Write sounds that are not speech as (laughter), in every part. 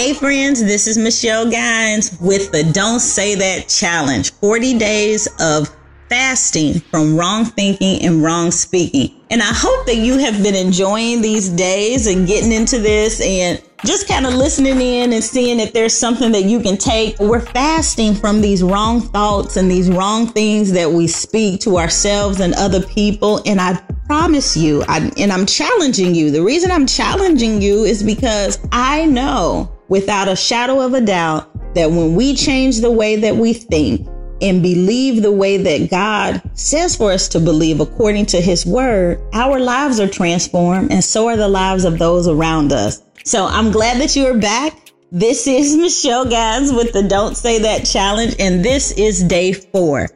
Hey friends, this is Michelle Gines with the Don't Say That Challenge 40 days of fasting from wrong thinking and wrong speaking. And I hope that you have been enjoying these days and getting into this and just kind of listening in and seeing if there's something that you can take. We're fasting from these wrong thoughts and these wrong things that we speak to ourselves and other people. And I promise you, I, and I'm challenging you. The reason I'm challenging you is because I know without a shadow of a doubt that when we change the way that we think, and believe the way that God says for us to believe according to his word, our lives are transformed and so are the lives of those around us. So I'm glad that you are back. This is (laughs) Michelle Gines with the Don't Say That Challenge, and this is day four.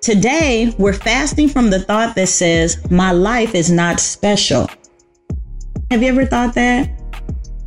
Today, we're fasting from the thought that says, My life is not special. Have you ever thought that?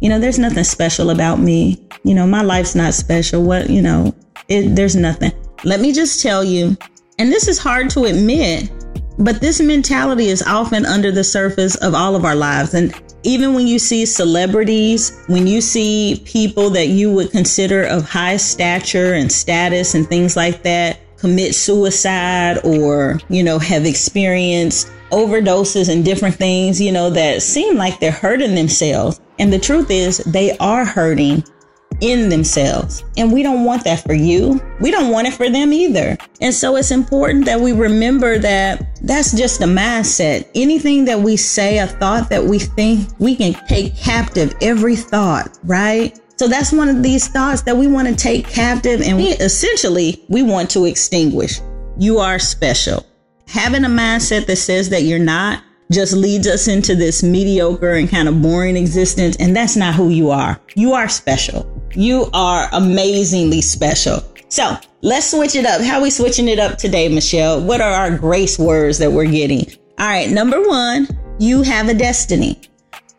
You know, there's nothing special about me. You know, my life's not special. What, you know, it, there's nothing. Let me just tell you, and this is hard to admit, but this mentality is often under the surface of all of our lives. And even when you see celebrities, when you see people that you would consider of high stature and status and things like that commit suicide or, you know, have experienced overdoses and different things, you know, that seem like they're hurting themselves. And the truth is, they are hurting in themselves. And we don't want that for you. We don't want it for them either. And so it's important that we remember that that's just a mindset. Anything that we say, a thought that we think, we can take captive every thought, right? So that's one of these thoughts that we want to take captive and we essentially we want to extinguish. You are special. Having a mindset that says that you're not just leads us into this mediocre and kind of boring existence. And that's not who you are. You are special. You are amazingly special. So let's switch it up. How we switching it up today, Michelle? What are our grace words that we're getting? All right. Number one, you have a destiny.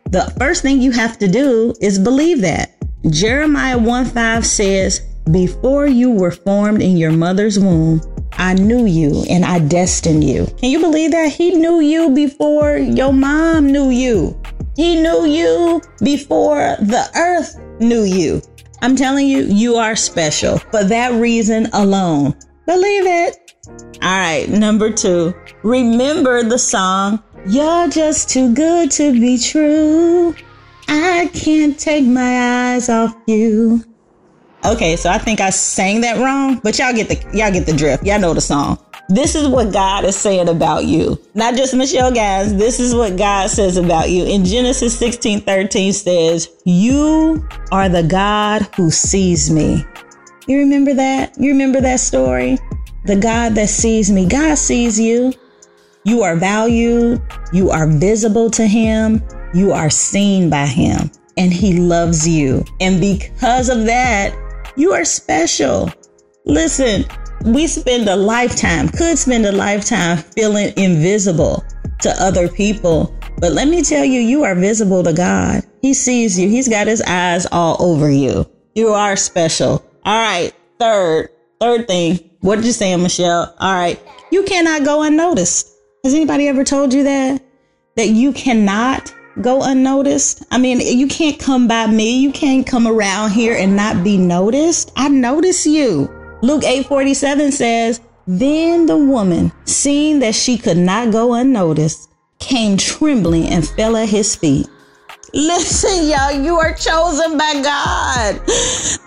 The first thing you have to do is believe that. Jeremiah 1 5 says, Before you were formed in your mother's womb, I knew you and I destined you. Can you believe that? He knew you before your mom knew you. He knew you before the earth knew you. I'm telling you, you are special for that reason alone. Believe it. All right, number two, remember the song, You're Just Too Good to Be True. I can't take my eyes off you. Okay, so I think I sang that wrong, but y'all get the y'all get the drift. Y'all know the song. This is what God is saying about you. Not just Michelle guys, this is what God says about you. In Genesis 16, 13 says, You are the God who sees me. You remember that? You remember that story? The God that sees me. God sees you. You are valued. You are visible to him. You are seen by him and he loves you. And because of that, you are special. Listen, we spend a lifetime, could spend a lifetime feeling invisible to other people. But let me tell you, you are visible to God. He sees you. He's got his eyes all over you. You are special. All right. Third, third thing. What did you say, Michelle? All right. You cannot go unnoticed. Has anybody ever told you that? That you cannot go unnoticed? I mean, you can't come by me. You can't come around here and not be noticed. I notice you. Luke 8:47 says, "Then the woman, seeing that she could not go unnoticed, came trembling and fell at his feet." Listen, y'all, you are chosen by God.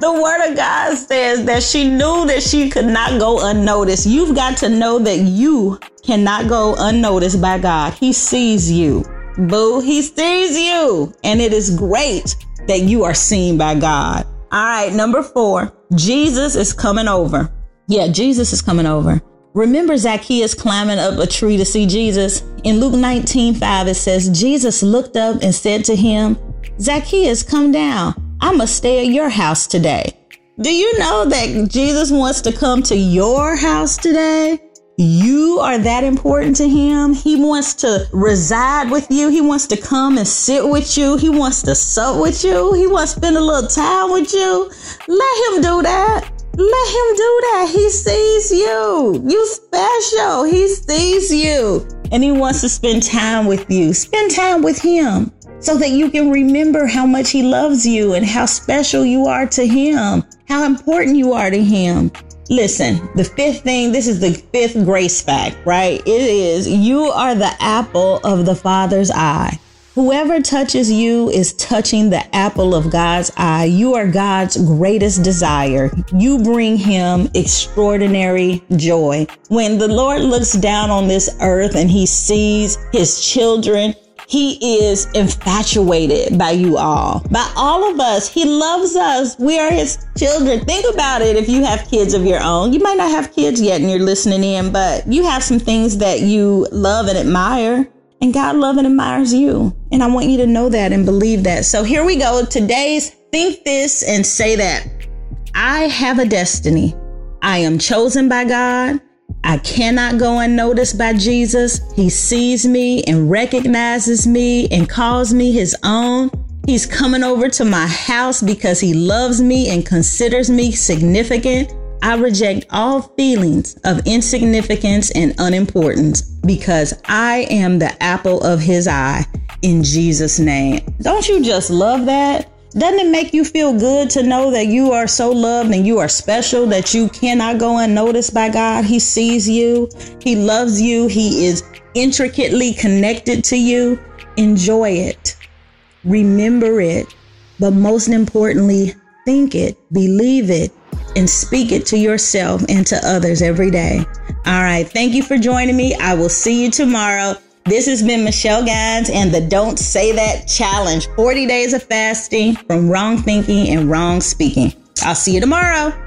The word of God says that she knew that she could not go unnoticed. You've got to know that you cannot go unnoticed by God. He sees you. Boo, he sees you. And it is great that you are seen by God. All right, number four, Jesus is coming over. Yeah, Jesus is coming over. Remember Zacchaeus climbing up a tree to see Jesus? In Luke 19 5, it says, Jesus looked up and said to him, Zacchaeus, come down. I must stay at your house today. Do you know that Jesus wants to come to your house today? You are that important to him. He wants to reside with you. He wants to come and sit with you. He wants to sup with you. He wants to spend a little time with you. Let him do that. Let him do that. He sees you. You special. He sees you. And he wants to spend time with you. Spend time with him. so that you can remember how much He loves you and how special you are to Him, how important you are to Him. Listen, the fifth thing, this is the fifth grace fact, right? It is you are the apple of the Father's eye. Whoever touches you is touching the apple of God's eye. You are God's greatest desire. You bring him extraordinary joy. When the Lord looks down on this earth and he sees his children, he is infatuated by you all, by all of us. He loves us. We are his children. Think about it if you have kids of your own. You might not have kids yet and you're listening in, but you have some things that you love and admire. And God loves and admires you. And I want you to know that and believe that. So here we go. Today's think this and say that. I have a destiny. I am chosen by God. I cannot go unnoticed by Jesus. He sees me and recognizes me and calls me his own. He's coming over to my house because he loves me and considers me significant. I reject all feelings of insignificance and unimportance because I am the apple of his eye in Jesus' name. Don't you just love that? Doesn't it make you feel good to know that you are so loved and you are special that you cannot go unnoticed by God? He sees you, He loves you, He is intricately connected to you. Enjoy it, remember it, but most importantly, think it, believe it, and speak it to yourself and to others every day. All right. Thank you for joining me. I will see you tomorrow. This has been Michelle Gines and the Don't Say That Challenge 40 days of fasting from wrong thinking and wrong speaking. I'll see you tomorrow.